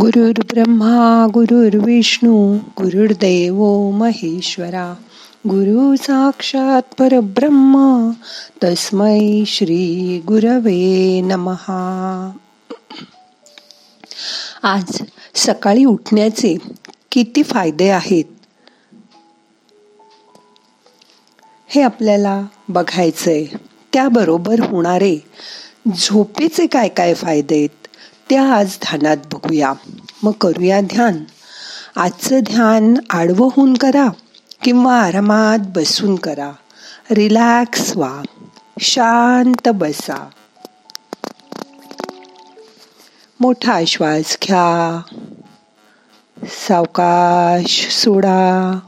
गुरुर् ब्रह्मा गुरुर्विष्णू गुरुर्देव महेश्वरा गुरु साक्षात परब्रह्म तस्मै श्री गुरवे नमहा आज सकाळी उठण्याचे किती फायदे आहेत? हे आपल्याला बघायचंय. त्याबरोबर होणारे झोपेचे काय काय फायदे आहेत? त्या आज ध्यानात बघूया. मग करूया ध्यान. आजचं ध्यान आडवं होऊन करा किंवा आरामात बसून करा. रिलॅक्स व्हा. शांत बसा. मोठा श्वास घ्या. सावकाश सोडा.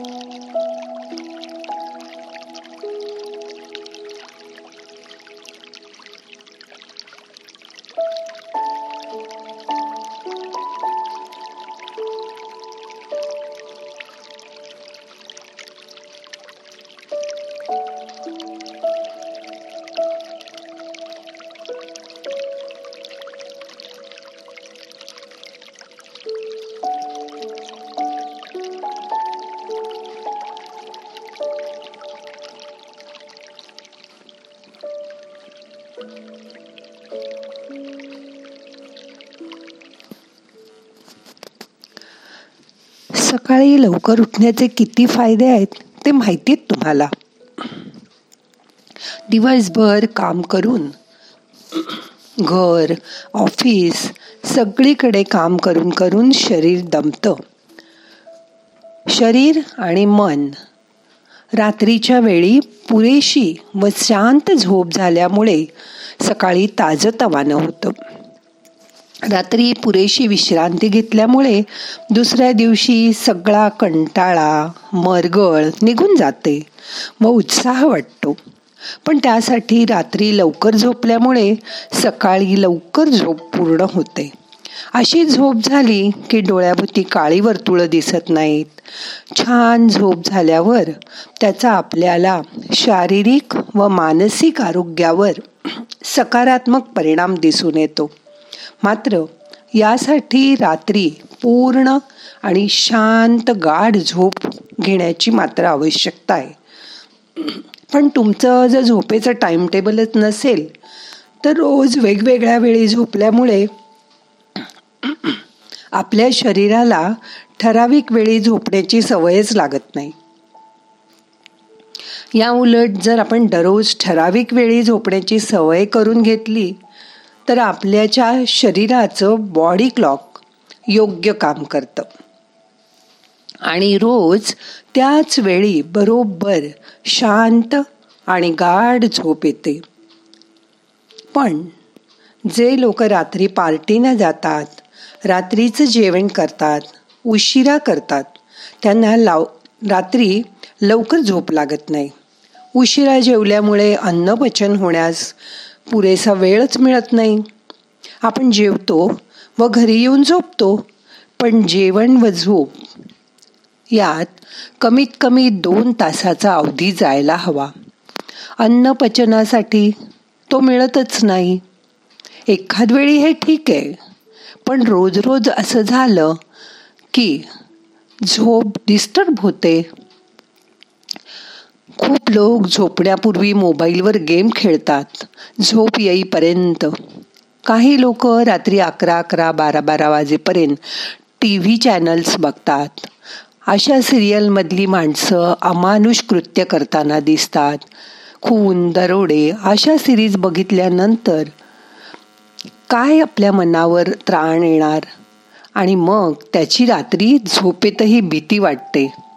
Música सकाळी लवकर उठण्याचे किती फायदे आहेत ते माहितीत तुम्हाला. दिवसभर काम करून घर ऑफिस सगळीकडे काम करून करून शरीर दमतं. शरीर आणि मन. रात्रीच्या वेळी पुरेशी व शांत झोप झाल्यामुळे सकाळी ताजतवानं होतं. रात्री पुरेशी विश्रांती घेतल्यामुळे दुसऱ्या दिवशी सगळा कंटाळा मरगळ निघून जाते व उत्साह वाटतो. पण त्यासाठी रात्री लवकर झोपल्यामुळे सकाळी लवकर झोप पूर्ण होते. अशी झोप झाली की डोळ्याभोवती काळी वर्तुळं दिसत नाहीत. छान झोप झाल्यावर त्याचा आपल्याला शारीरिक व मानसिक आरोग्यावर सकारात्मक परिणाम दिसून येतो. मात्र यासाठी रात्री पूर्ण आणि शांत गाढ झोप घेण्याची मात्र आवश्यकता आहे. पण तुमचं जर झोपेचं टाइम टेबलच नसेल तर रोज वेगवेगळ्या वेळी झोपल्यामुळे आपल्या शरीराला ठराविक वेळी झोपण्याची सवयच लागत नाही. या उलट जर आपण दररोज ठराविक वेळी झोपण्याची सवय करून घेतली तर आपल्याच्या शरीराचं बॉडी क्लॉक योग्य काम करतं. आणि रोज त्याच वेळी बरोबर शांत आणि गाढ झोप येते. पण जे लोक रात्री पार्टीनं जातात रात्रीचं जेवण करतात उशिरा करतात त्यांना लाव रात्री लवकर झोप लागत नाही. उशिरा जेवल्यामुळे अन्नपचन होण्यास पुरेसा वेळच मिळत नाही. आपण जेवतो व घरी येऊन झोपतो पण जेवण व झोप यात कमीत कमी दोन तासाचा अवधी जायला हवा. अन्न पचनासाठी तो मिळतच नाही. एखाद वेळी हे ठीक आहे पण रोज रोज असं झालं की झोप डिस्टर्ब होते. खूप लोक झोपण्यापूर्वी मोबाईलवर गेम खेळतात. झोप येईपर्यंत. काही लोक रात्री अकरा अकरा बारा बारा वाजेपर्यंत टी व्ही चॅनल्स बघतात. अशा सिरियलमधली माणसं अमानुष कृत्य करताना दिसतात. खून दरोडे अशा सिरीज बघितल्यानंतर काय आपल्या मनावर त्राण येणार? आणि मग त्याची रात्री झोपेतही भीती वाटते.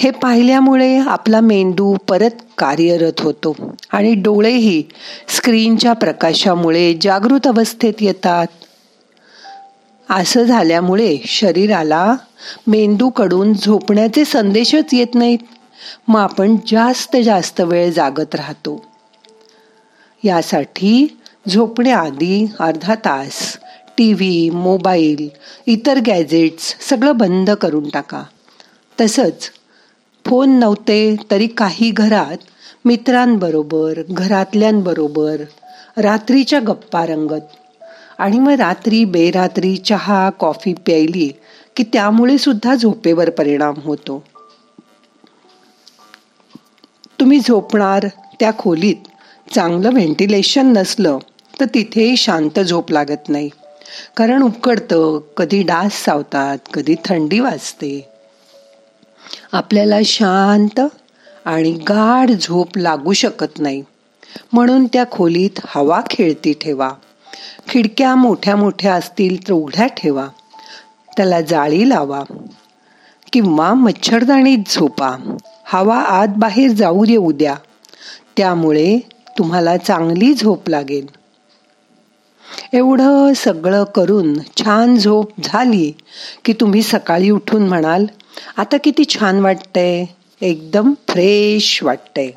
हे पाहिल्यामुळे आपला मेंदू परत कार्यरत होतो आणि डोळेही स्क्रीनच्या प्रकाशामुळे जागृत अवस्थेत येतात. असं झाल्यामुळे शरीराला मेंदूकडून झोपण्याचे संदेशच येत नाहीत. मग आपण जास्त जास्त वेळ जागत राहतो. यासाठी झोपण्याआधी अर्धा तास टी व्ही मोबाईल इतर गॅजेट्स सगळं बंद करून टाका. तसंच फोन नव्हते तरी काही घरात मित्रांबरोबर घरातल्यांबरोबर रात्रीच्या गप्पा रंगत. आणि मग रात्री बेरात्री चहा कॉफी प्यायली की त्यामुळे सुद्धा झोपेवर परिणाम होतो. तुम्ही झोपणार त्या खोलीत चांगलं व्हेंटिलेशन नसलं तर तिथेही शांत झोप लागत नाही. कारण उकडतं कधी डास सावतात कधी थंडी वाजते. आपल्याला शांत आणि गाढ झोप लागू शकत नाही. म्हणून त्या खोलीत हवा खेळती ठेवा. खिडक्या मोठ्या मोठ्या असतील तर उघड्या ठेवा. त्याला जाळी लावा किंवा मच्छरदाणीत झोपा. हवा आत बाहेर जाऊ दे उद्या. त्यामुळे तुम्हाला चांगली झोप लागेल. एवढं सगळं करून छान झोप झाली की तुम्ही सकाळी उठून म्हणाल आता किती छान वाटतंय. एकदम फ्रेश वाटतंय.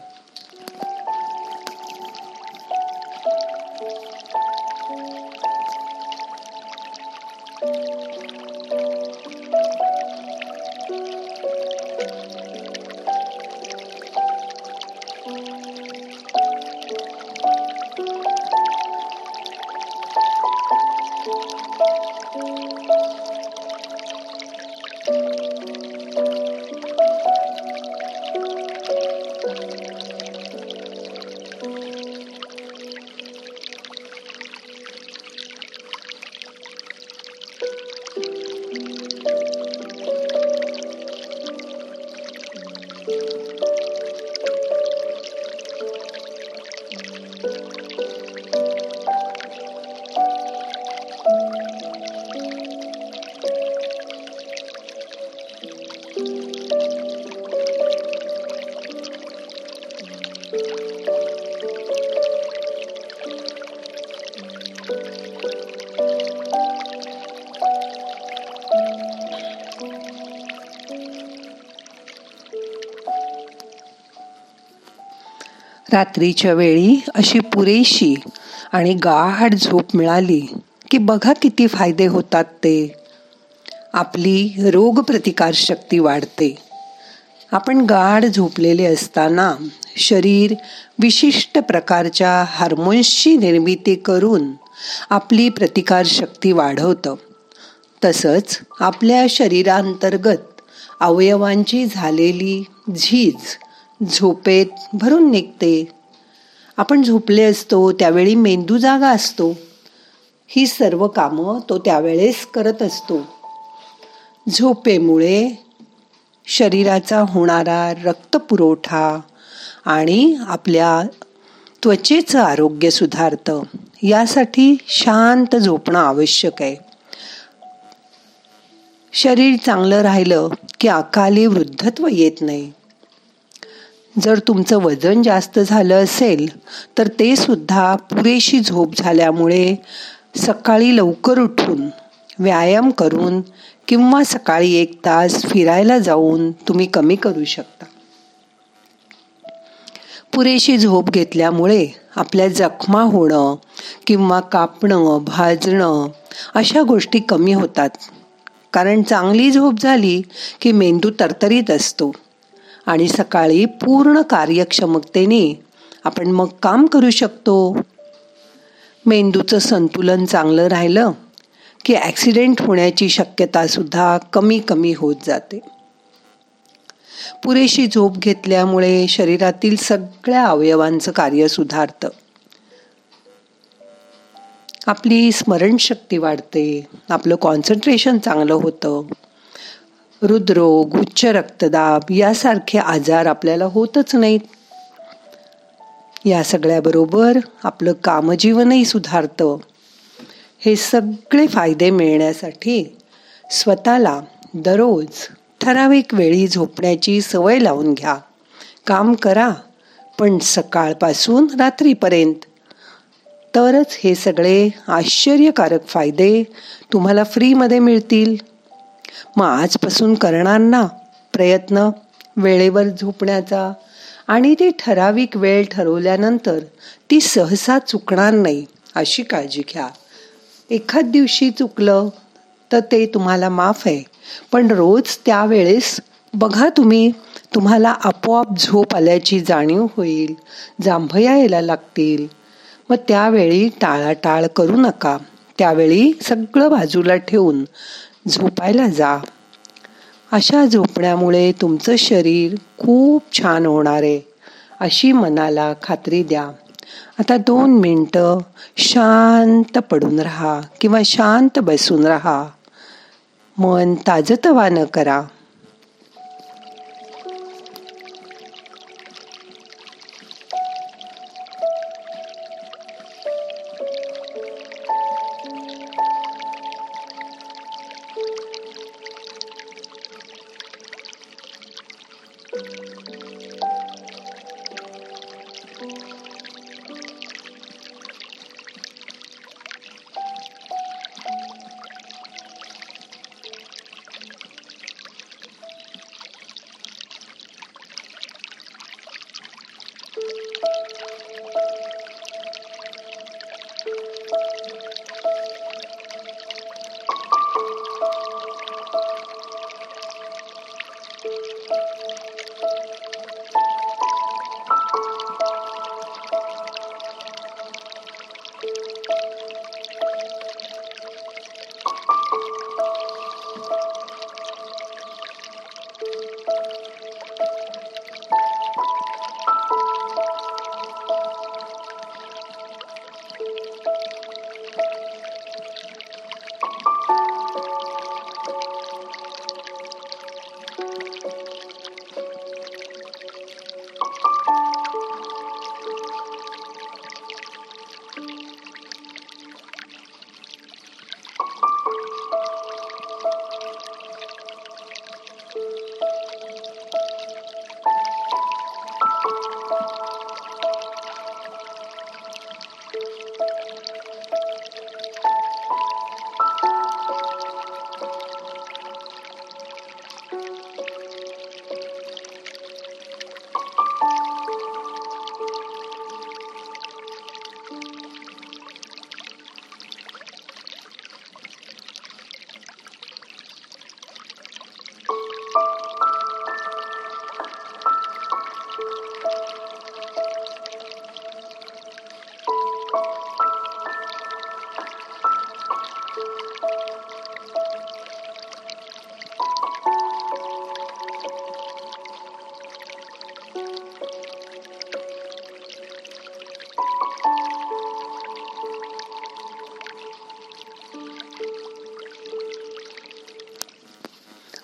रात्रीच्या वेळी अशी पुरेशी आणि गाढ झोप मिळाली की बघा किती फायदे होतात ते. आपली रोगप्रतिकारशक्ती वाढते. आपण गाढ झोपलेले असताना शरीर विशिष्ट प्रकारच्या हार्मोन्सची निर्मिती करून आपली प्रतिकारशक्ती वाढवतं. तसंच आपल्या शरीरांतर्गत अवयवांची झालेली झीज झोपेत भरून निघते. आपण झोपले असतो त्यावेळी मेंदू जागा असतो. ही सर्व कामं तो त्यावेळेस करत असतो. झोपेमुळे शरीराचा होणारा रक्तपुरवठा आणि आपल्या त्वचेचं आरोग्य सुधारतं. यासाठी शांत झोपणं आवश्यक आहे. शरीर चांगलं राहिलं की अकाली वृद्धत्व येत नाही. जर तुमचं वजन जास्त झालं असेल तर ते सुद्धा पुरेशी झोप झाल्यामुळे सकाळी लवकर उठून व्यायाम करून किंवा सकाळी एक तास फिरायला जाऊन तुम्ही कमी करू शकता. पुरेशी झोप घेतल्यामुळे आपल्या जखमा होणं किंवा कापणं भाजणं अशा गोष्टी कमी होतात. कारण चांगली झोप झाली की मेंदू तरतरीत असतो. आणि सकाळी पूर्ण कार्यक्षमतेने आपण मग काम करू शकतो. मेंदूचं संतुलन चांगलं राहिलं की ॲक्सिडेंट होण्याची शक्यता सुद्धा कमी कमी होत जाते. पुरेशी झोप घेतल्यामुळे शरीरातील सगळ्या अवयवांचं कार्य सुधारतं. आपली स्मरणशक्ती वाढते आपलं कॉन्सन्ट्रेशन चांगलं होतं. हृदरोग उच्च रक्तदाब यासारखे आजार आपल्याला होतच नाहीत. या सगळ्याबरोबर आपलं कामजीवनही सुधारतं. हे सगळे फायदे मिळण्यासाठी स्वतःला दररोज ठराविक वेळी झोपण्याची सवय लावून घ्या. काम करा पण सकाळपासून रात्रीपर्यंत. तरच हे सगळे आश्चर्यकारक फायदे तुम्हाला फ्रीमध्ये मिळतील. मग आजपासून करणार ना प्रयत्न वेळेवर झोपण्याचा आणि ती ठराविक वेळ ठरवल्यानंतर ती सहसा चुकणार नाही अशी काळजी घ्या. एखाद दिवशी चुकलं तर ते तुम्हाला माफ आहे पण रोज त्यावेळेस बघा तुम्ही तुम्हाला आपोआप झोप आल्याची जाणीव होईल जांभया यायला लागतील. मग त्यावेळी टाळाटाळ करू नका. त्यावेळी सगळं बाजूला ठेवून झोपायला जा. अशा झोपण्यामुळे तुमचं शरीर खूप छान होणार आहे अशी मनाला खात्री द्या. आता दोन मिनटं शांत पडून राहा किंवा शांत बसून राहा. मन ताजतवानं करा.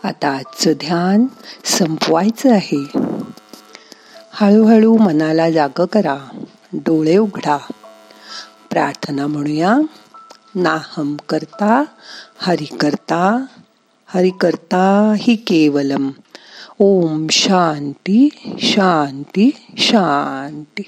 आता आजचं ध्यान संपवायचं आहे. हळूहळू मनाला जाग करा डोळे उघडा. प्रार्थना म्हणूया नाहम करता हरि करता हरि करता हि केवलम. ओम शांती शांती शांती.